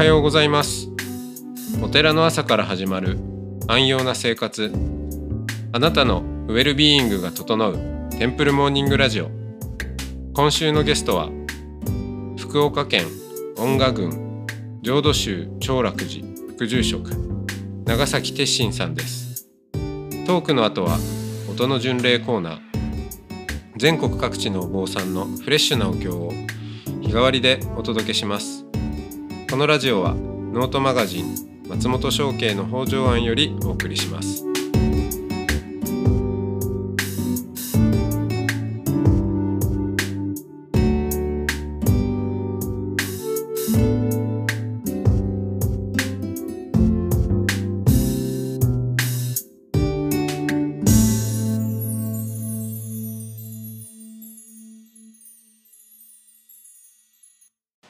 はようございます。お寺の朝から始まる安養な生活。あなたのウェルビーイングが整うテンプルモーニングラジオ。今週のゲストは福岡県恩賀郡浄土宗長楽寺副住職長崎鉄心さんです。トークの後は音の巡礼コーナー。全国各地のお坊さんのフレッシュなお経を日替わりでお届けします。このラジオはノートマガジン松本商家の北条案よりお送りします。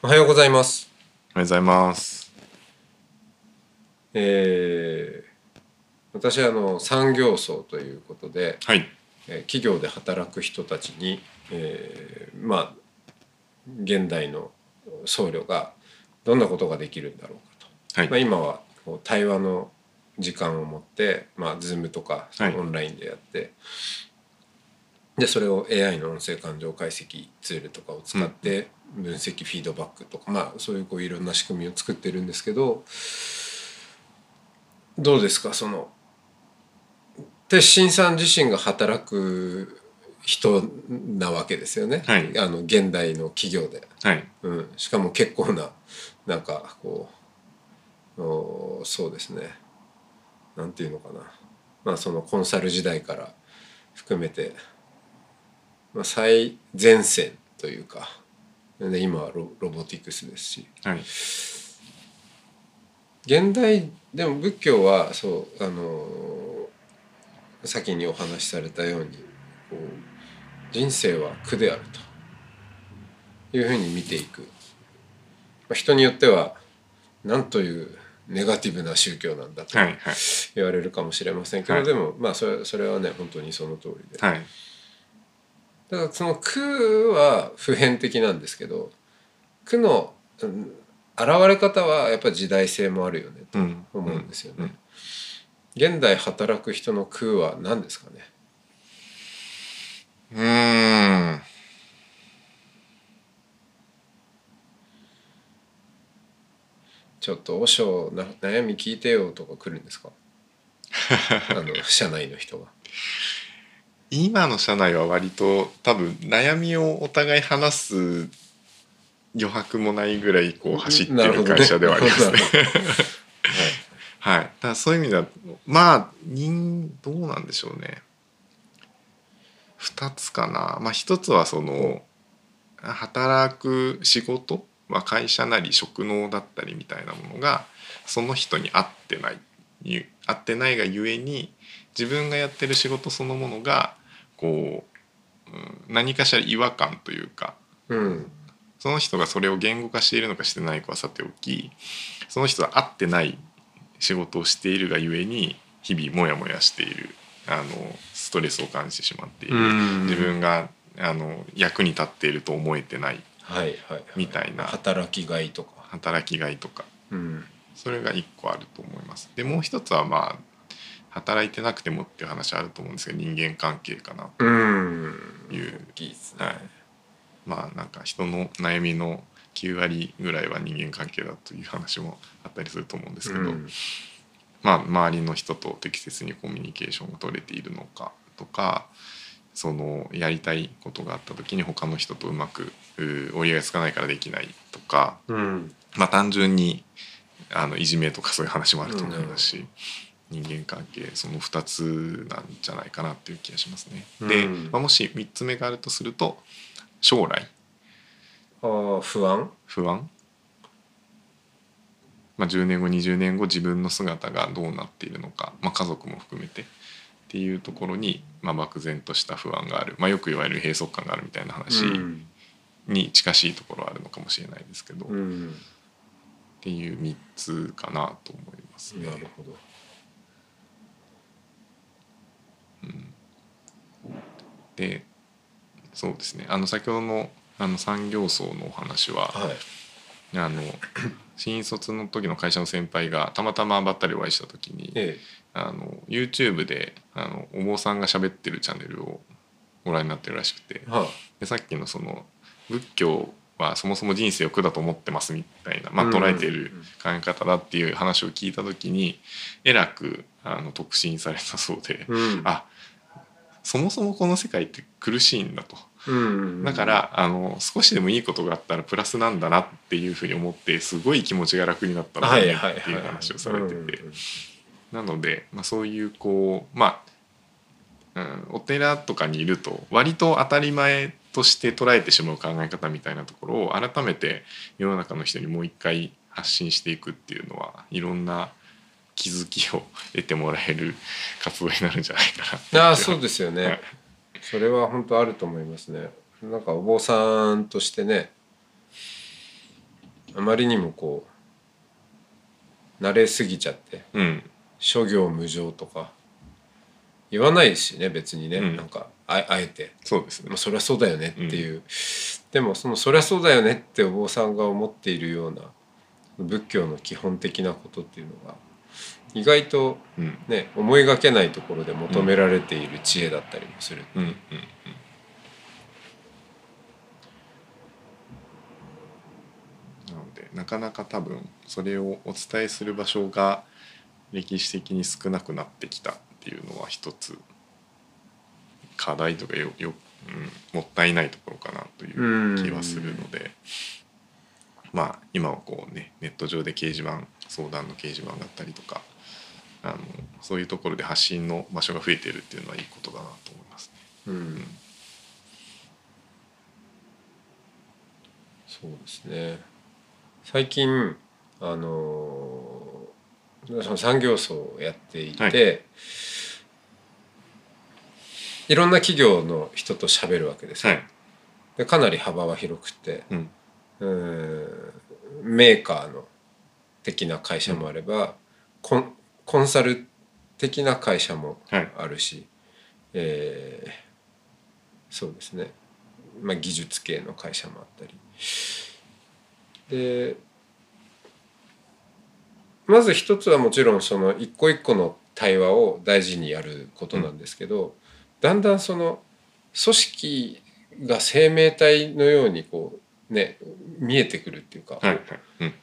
おはようございます。ございます。えー私はあの産業層ということで、はい。えー企業で働く人たちに、えーまあ現代の僧侶がどんなことができるんだろうかと、はいまあ、今はこう対話の時間を持って、まあ、Zoom とかはいオンラインでやって、でそれを AI の音声感情解析ツールとかを使って分析フィードバックとか、まあそういうこういろんな仕組みを作ってるんですけどどうですか？その鉄心さん自身が働く人なわけですよね、はい。あの現代の企業で、はい。うん、しかも結構ななんかこうおそうですね。なんていうのかな。まあそのコンサル時代から含めて、まあ、最前線というかで今はロロボティクスですしはい。現代でも仏教はそうあの先にお話しされたようにこう人生は苦であるというふうに見ていく、まあ、人によっては何というネガティブな宗教なんだとはい。はい。言われるかもしれませんけど、はいでもまあそれそれはね本当にその通りで、はい。だからその苦は普遍的なんですけど苦の、うん現れ方はやっぱり時代性もあるよねとうん。思うんですよね。うん現代働く人の空は何ですかね？うーん。ちょっと和尚な悩み聞いてよとか来るんですか？あの社内の人が。今の社内は割と多分悩みをお互い話す余白もないぐらいこう走ってる会社ではありますね。なるほどね はい。だからそういう意味ではまあ人どうなんでしょうね。二つかな。まあ一つはその働く仕事？は会社なり職能だったりみたいなものがその人に合ってないゆ合ってないがゆえに自分がやってる仕事そのものがこう、うん何かしら違和感というかはいうん。その人がそれを言語化しているのかしてないかはさておきその人は合ってない仕事をしているがゆえに日々モヤモヤしているあのストレスを感じてしまっているうん自分があの役に立っていると思えてないはいはい、はい。みたいな働きがいとか。働きがいとかうん。それが一個あると思います。でもう一つはまあ働いてなくてもっていう話あると思うんですけど人間関係かなうん。という。はい、まあなんか人の悩みの9割ぐらいは人間関係だという話もあったりすると思うんですけど、うんまあ周りの人と適切にコミュニケーションが取れているのかとかそのやりたいことがあった時に他の人とうまくう折り合いがつかないからできないとかうん。まあ単純にあのいじめとかそういう話もあると思いますし、人間関係その2つなんじゃないかなっていう気がしますね。で、うんまあ、もし3つ目があるとすると将来ああ不安？不安、まあ、10年後20年後自分の姿がどうなっているのか、まあ、家族も含めてっていうところに、まあ、漠然とした不安がある、まあ、よく言われる閉塞感があるみたいな話うん。に近しいところはあるのかもしれないですけど、っうん。ていう3つかなと思いますね。なるほど。でそうですね。あの先ほどのあの産業層のお話は、はい。あの新卒の時の会社の先輩がたまたまばったりお会いした時にえあの YouTube であのお坊さんが喋ってるチャンネルをご覧になってるらしくてえはでさっきのその仏教はそもそも人生を苦だと思ってますみたいな、まあ、うん捉えている考え方だっていう話を聞いた時にえらくあの特進されたそうで、うん。あそもそもこの世界って苦しいんだと。うん。だからあの少しでもいいことがあったらプラスなんだなっていうふうに思ってすごい気持ちが楽になったんだっていう話をされてて。うん。なので、まあ、そういうこうまあ、うん、お寺とかにいると割と当たり前として捉えてしまう考え方みたいなところを改めて世の中の人にもう一回発信していくっていうのはいろんな気づきを得てもらえる活動になるんじゃないかな。ああそうですよね、はいそれは本当あると思いますね。なんかお坊さんとしてねあまりにもこう慣れすぎちゃってうん。諸行無常とか言わないしね別にね、うん。なんかああえて、そうですね。まあ、そりゃそうだよねっていう、でもそのそりゃそうだよねってお坊さんが思っているような仏教の基本的なことっていうのが意外とうん。ね思いがけないところで求められている知恵だったりもする、うんうん。なのでなかなか多分それをお伝えする場所が歴史的に少なくなってきたっていうのは一つ課題とかよよ、うん、もったいないところかなという気はするので。まあ今はこうねネット上で掲示板相談の掲示板だったりとかあのそういうところで発信の場所が増えてるっていうのはいいことだなと思いますね。うん。そうですね。最近あのーその産業層をやっていて、はいい、ろんな企業の人と喋るわけですよ、はい。でかなり幅は広くて。うん。うーんメーカーの的な会社もあれば、コンコンサル的な会社もはい。あるし、えーそうですね、まあ、技術系の会社もあったり。でまず一つはもちろんその一個一個の対話を大事にやることなんですけど、だんだんその組織が生命体のようにこうね見えてくるっていうか、はいはい。うん。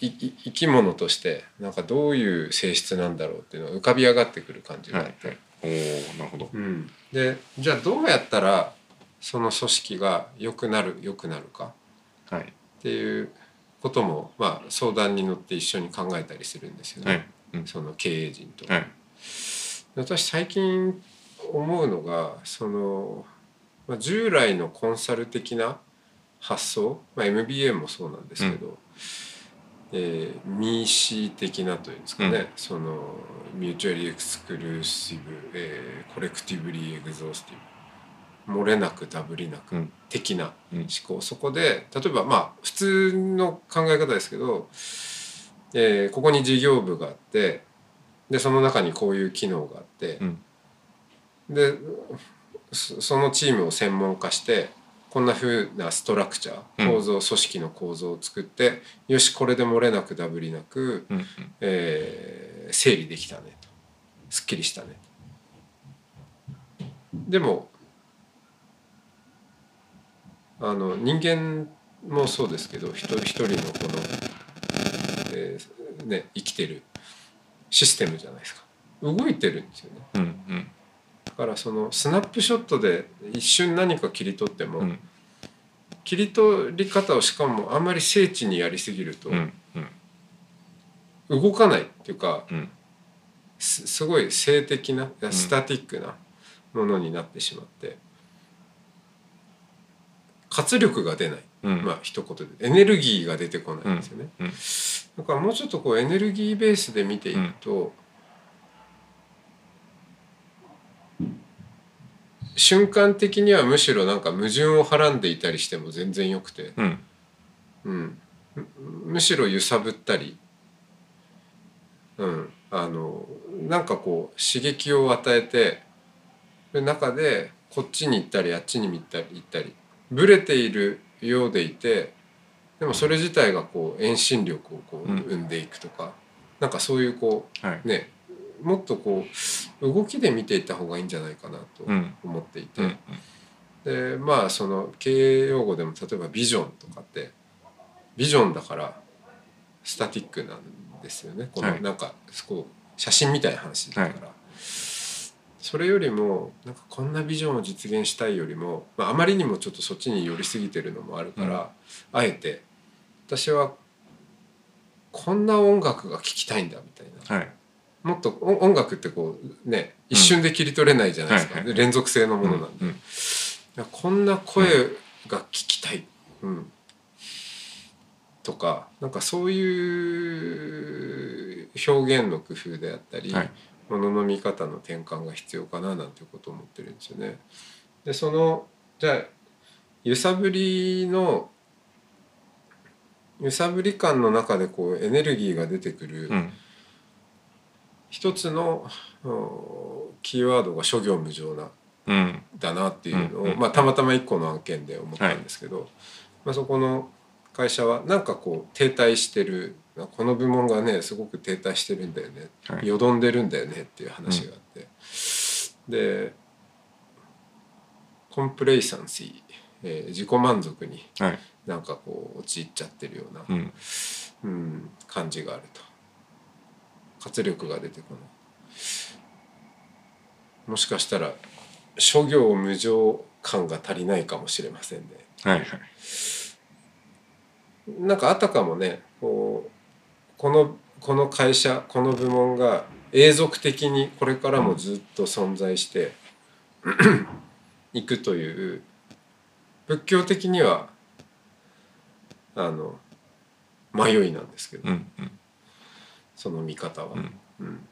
いい生き物としてなんかどういう性質なんだろうっていうのが浮かび上がってくる感じがあって、はいはい、おおなるほど。うん、でじゃあどうやったらその組織が良くなる良くなるかはい。っていうことも、まあ、相談に乗って一緒に考えたりするんですよね、はい。うん。その経営陣と。はい。私最近思うのがその、まあ、従来のコンサル的な発想、まあ、MBA もそうなんですけど、えー、 MECE 的なというんですかね、うん。その mutually exclusive、えー collectively exhaustive 漏れなくダブりなくうん。的なうん。思考、そこで例えばまあ普通の考え方ですけど、えーここに事業部があってでその中にこういう機能があって、うんでそそのチームを専門化してこんな風なストラクチャうん。ー構造、組織の構造を作ってよしこれで漏れなくダブりなく、うんうん。えー整理できたねと。すっきりしたねでもあの人間もそうですけど一人一人のこの、えーね、生きてるシステムじゃないですか。動いてるんですよね。うんうんだからそのスナップショットで一瞬何か切り取っても、うん。切り取り方をしかもあんまり精緻にやりすぎると動かないっていうかうん。すすごい静的なスタティックなものになってしまって活力が出ない、うん。まあ一言で。エネルギーが出てこないんですよね、うん。うん。だからもうちょっとこうエネルギーベースで見ていくと、瞬間的にはむしろなんか矛盾をはらんでいたりしても全然よくて、うん。うん、むむしろ揺さぶったり、うん、あのなんかこう刺激を与えてで中でこっちに行ったりあっちに行ったり行ったり。ブレているようでいてでもそれ自体がこう遠心力をこううん。生んでいくとか、なんかそういうこはい。うねもっとこう動きで見ていった方がいいんじゃないかなとうん。思っていて、うん。でまあその経営用語でも例えばビジョンとかってビジョンだからスタティックなんですよね。このはい。なんかこう写真みたいな話だから、それよりもなんかこんなビジョンを実現したいよりも、まあ、あまりにもちょっとそっちに寄りすぎてるのもあるから、あえて私はこんな音楽が聴きたいんだみたいな。はい。もっとお音楽ってこうね一瞬で切り取れないじゃないですか、連続性のものなんで。こんな声が聞きたい、うん、とかなんかそういう表現の工夫であったり、はい。ものの見方の転換が必要かななんていうことを思ってるんですよね。でそのじゃあ揺さぶりの揺さぶり感の中でこうエネルギーが出てくるうん。一つの、うんキーワードが諸行無常なうん。だなっていうのを、うんうんまあ、たまたま1個の案件で思ったんですけど、まあ、そこの会社はなんかこう停滞してるこの部門がねすごく停滞してるんだよね、はいよどんでるんだよねっていう話があって、でコンプレイサンシー、えー自己満足にはい。なんかこう陥っちゃってるような、うん。うん、感じがあると活力が出てこないもしかしたら諸行無常感が足りないかもしれませんねはい。はい。なんかあたかもねこうこのこの会社この部門が永続的にこれからもずっと存在して いくという仏教的にはあの迷いなんですけど、うん。うん。その見方は。うん。うん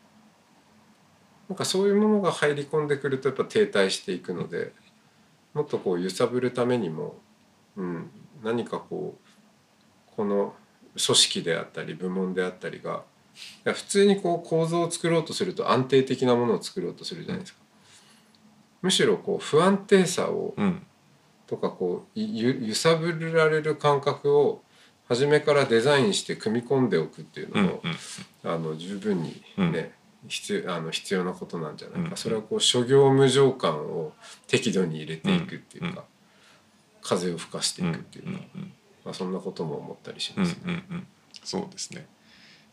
なんかそういうものが入り込んでくるとやっぱ停滞していくのでもっとこう揺さぶるためにも、うん、何かこうこの組織であったり部門であったりが普通にこう構造を作ろうとすると安定的なものを作ろうとするじゃないですか。むしろこう不安定さをうん。とかこう揺さぶられる感覚を初めからデザインして組み込んでおくっていううん。のも、あの十分にね、必要あの必要なことなんじゃないか、うんそれはこう諸行無常感を適度に入れていくっていうか、うん風を吹かしてうん。いくっていうか、うん。まあ、そんなことも思ったりしうん。うますね。ん。うん。そうですね。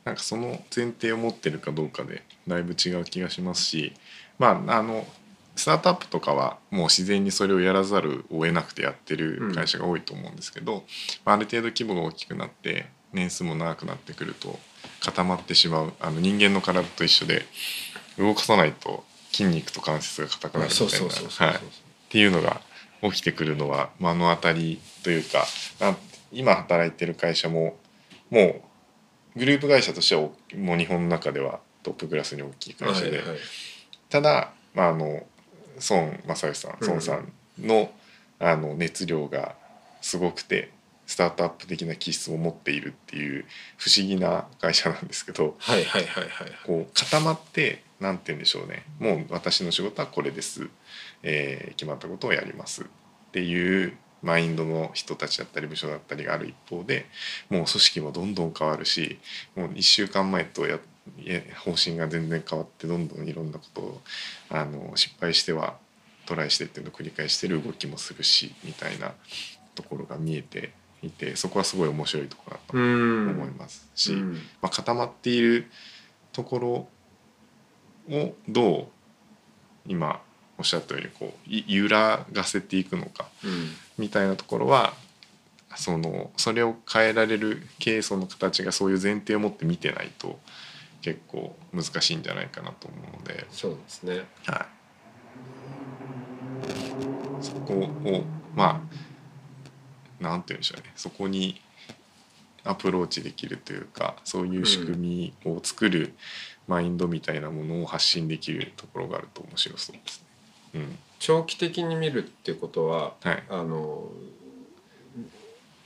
なんかその前提を持ってるかどうかでだいぶ違う気がしますしまああのスタートアップとかはもう自然にそれをやらざるを得なくてやってる会社が多いと思うんですけど、まあ、ある程度規模が大きくなって年数も長くなってくると固まってしまうあの人間の体と一緒で動かさないと筋肉と関節が硬くなるみたいな。っていうのが起きてくるのは目の当たりというか今働いてる会社ももうグループ会社としてはおもう日本の中ではトップクラスに大きい会社で、はいはい。ただ、まあ、あの孫正義さんうん。孫さんの,、あの熱量がすごくてスタートアップ的な気質を持っているっていう不思議な会社なんですけど固まってなんて言うんでしょうね。もう私の仕事はこれです、えー決まったことをやりますっていうマインドの人たちだったり部署だったりがある一方でもう組織もどんどん変わるしもう1週間前とや方針が全然変わってどんどんいろんなことをあの失敗してはトライしてっていうのを繰り返してる動きもするしみたいなところが見えていてそこはすごい面白いところだとうん思いますし。うんまあ、固まっているところをどう今おっしゃったようにこうい揺らがせていくのかうんみたいなところはそのそれを変えられる経営層の形がそういう前提を持って見てないと結構難しいんじゃないかなと思うので、そうですね。はい、そこをまあなんて言うんでしょうね。そこにアプローチできるというかそういう仕組みを作るマインドみたいなものを発信できるところがあると面白そうですね。うん。長期的に見るっていうことははい。あの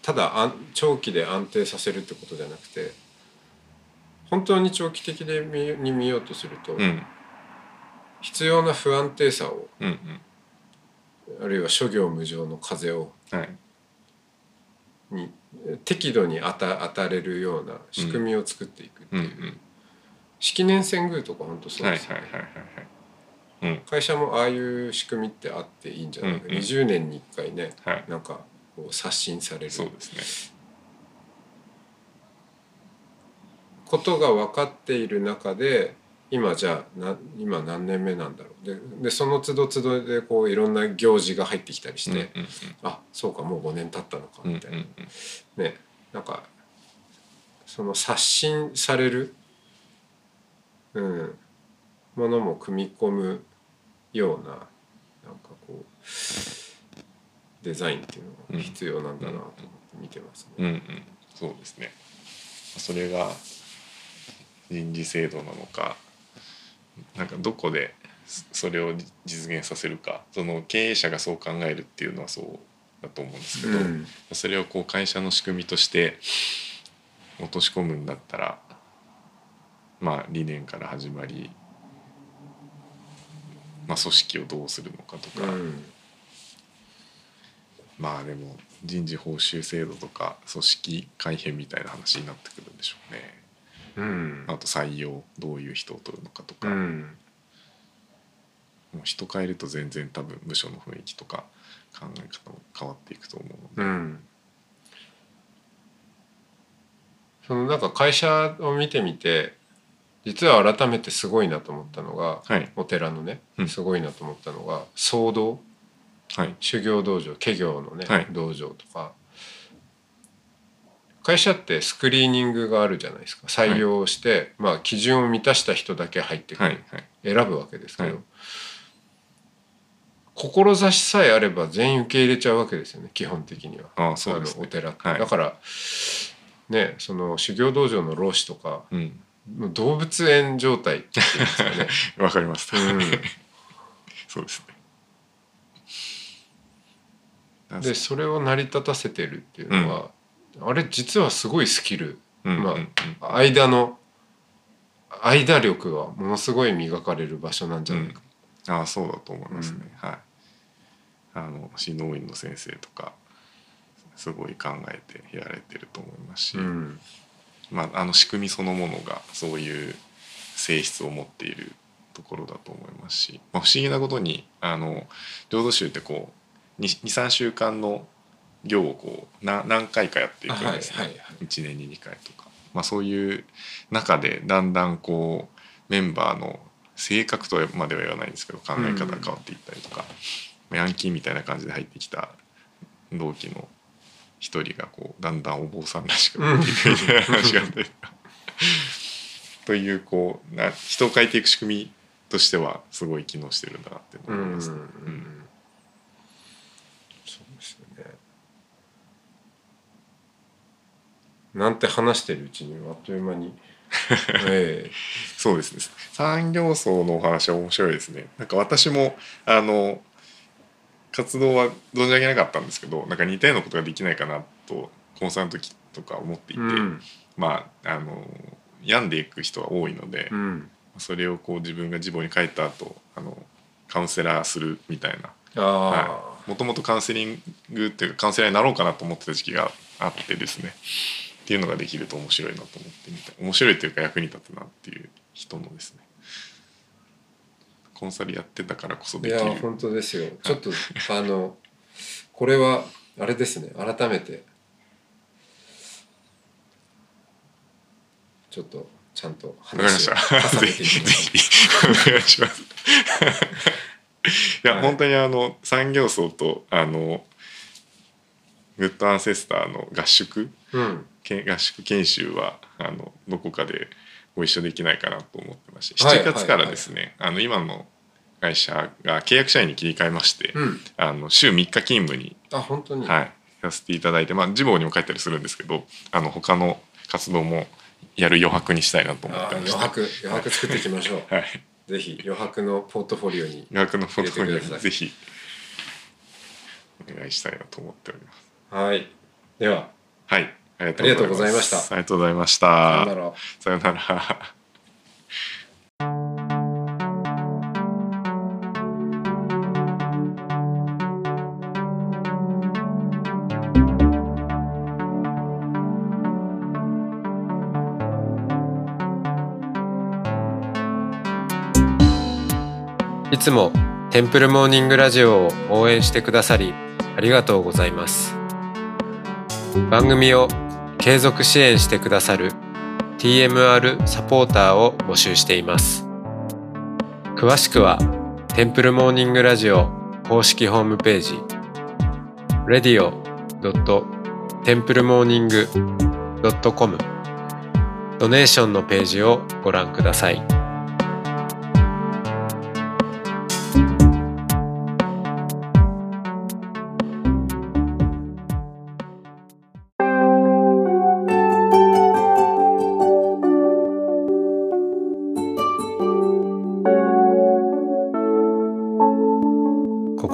ただ安長期で安定させるってことじゃなくて本当に長期的に見ようとすると、うん。必要な不安定さをうんうん。あるいは諸行無常の風をはい。に適度に当た当たれるような仕組みを作っていくっていう、うんうん。式年遷宮とか本当そうですよね、はいはいはいはいはい会社もああいう仕組みってあっていいんじゃないか、うんうん。20年に1回ねはい。なんかこう刷新される。そうですねことが分かっている中で今じゃあな今何年目なんだろう。ででその都度都度でこういろんな行事が入ってきたりして、うんうんあそうかもう5年経ったのかうんみたいな、うん。ねなんかその刷新される、うん、ものも組み込むようななんかこうデザインっていうのが必要なんだなと思って見てますね。うんうん。そうですね。それが人事制度なのかなんかどこでそそれを実現させるかその経営者がそう考えるっていうのはそうだと思うんですけど、うんそれをこう会社の仕組みとして落とし込むんだったらまあ理念から始まり、まあ、組織をどうするのかとか、うんまあでも人事報酬制度とか組織改変みたいな話になってくるんでしょうね。うん。あと採用どういう人を取るのかとか、もうん。う人変えると全然多分部署の雰囲気とか考え方も変わっていくと思うので、うん。そのなんか会社を見てみて実は改めてすごいなと思ったのがはい。お寺のねうん。すごいなと思ったのが僧堂はい。修行道場華業のね、はい。道場とか会社ってスクリーニングがあるじゃないですか。採用して、まあ基準を満たした人だけ入ってくる、はいはい。選ぶわけですけど、はい。志さえあれば全員受け入れちゃうわけですよね基本的には。ああそうですね。お寺って、はい。だからねその修行道場の老子とかうん。動物園状態っていうんですかね。わかりました、うん。そうですね。でそれを成り立たせてるっていうのは、あれ実はすごいスキル。まあうんうん。うん間の間力がものすごい磨かれる場所なんじゃないか、ああそうだと思いますね、はい。あの指導員の先生とかすごい考えてやられてると思いますし、うん。まあ、あの仕組みそのものがそういう性質を持っているところだと思いますし、まあ、不思議なことにあの浄土宗ってこう23週間の行をこうな何回かやっていくんですね、はいはいはい。1年に2回とか、まあ、そういう中でだんだんこうメンバーの性格とまでは言わないんですけど考え方が変わっていったりとか、ヤンキーみたいな感じで入ってきた同期の一人がこうだんだんお坊さんらしくなっていくみたいな話があった。りとか。というこうな人を変えていく仕組みとしてはすごい機能してるんだなってうんうん思いますね。うん。そうですよねなんて話してるうちにあっという間に。ええ。そうですね。産業層のお話は面白いですね。なんか私もあの活動は存じ上げなかったんですけどなんか似たようなことができないかなとコンサルの時とか思っていて、うん。まああの病んでいく人は多いので、うん。それをこう自分が自母に帰った後あのカウンセラーするみたいな。もともとカウンセリングっていうかカウンセラーになろうかなと思ってた時期があってですねっていうのができると面白いなと思ってみた。面白いというか役に立つなっていう人のですね。コンサルやってたからこそいできる。や本当ですよ。ちょっとあのこれはあれですね。改めて。ちょっとちゃんとわかりまし話をた。重ねぜひぜていきましょひお願い。しますいや、はい本当にあの産業層とあのグッドアンセスターの合宿ううん。け合宿研修はあのどこかでご一緒できないかなと思ってましてはい7月からですね、あの今の会社が契約社員に切り替えまして、うん。あの週3日勤務に、あ本当に、はい、させていただいて、まあ、自暴にも書いたりするんですけどあの他の活動もやる余白にしたいなと思あってまして。余白余白作っていきましょう、はい、ぜひ余白のポートフォリオに余白のフォトフォリオにぜひお願いしたいなと思っております。はい。では。はい、ありがとうございました。ありがとうございました。さよなら。いつもテンプルモーニングラジオを応援してくださりありがとうございます。番組を継続支援してくださる TMR サポーターを募集しています詳しくはテンプルモーニングラジオ公式ホームページ radio.templemorning.com ドネーションのページをご覧ください。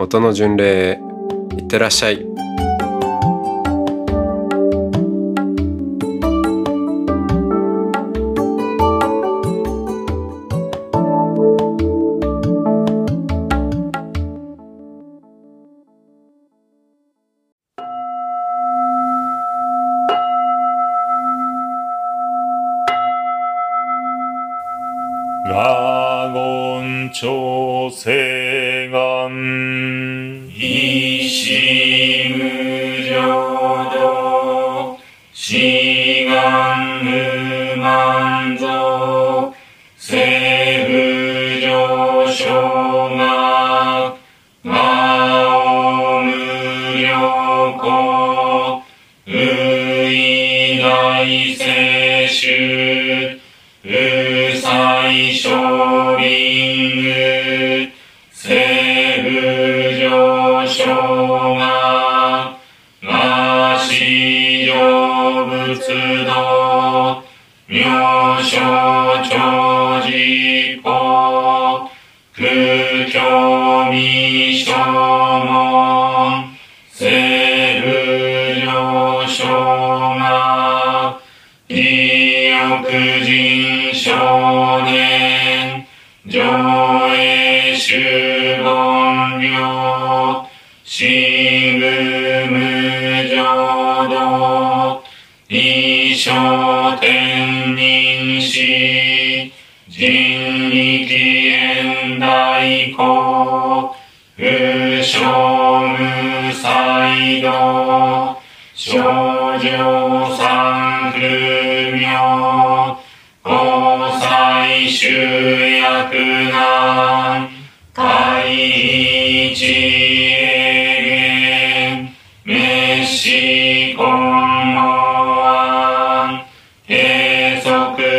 音の巡礼へいってらっしゃい。ラゴン朝聖願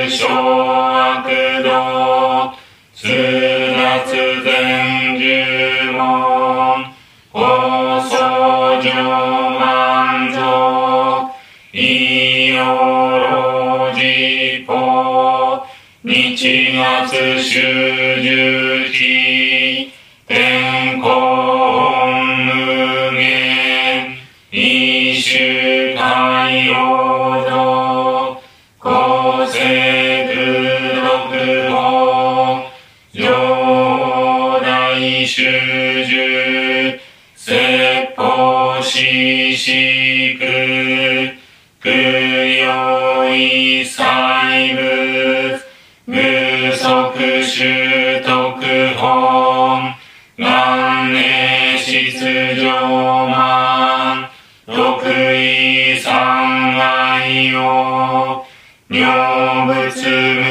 小悪道、すらつ全十門、放送上満足、いよろじぽ、日月修十無足習得本、願礼出上満、得意三愛を、妙仏無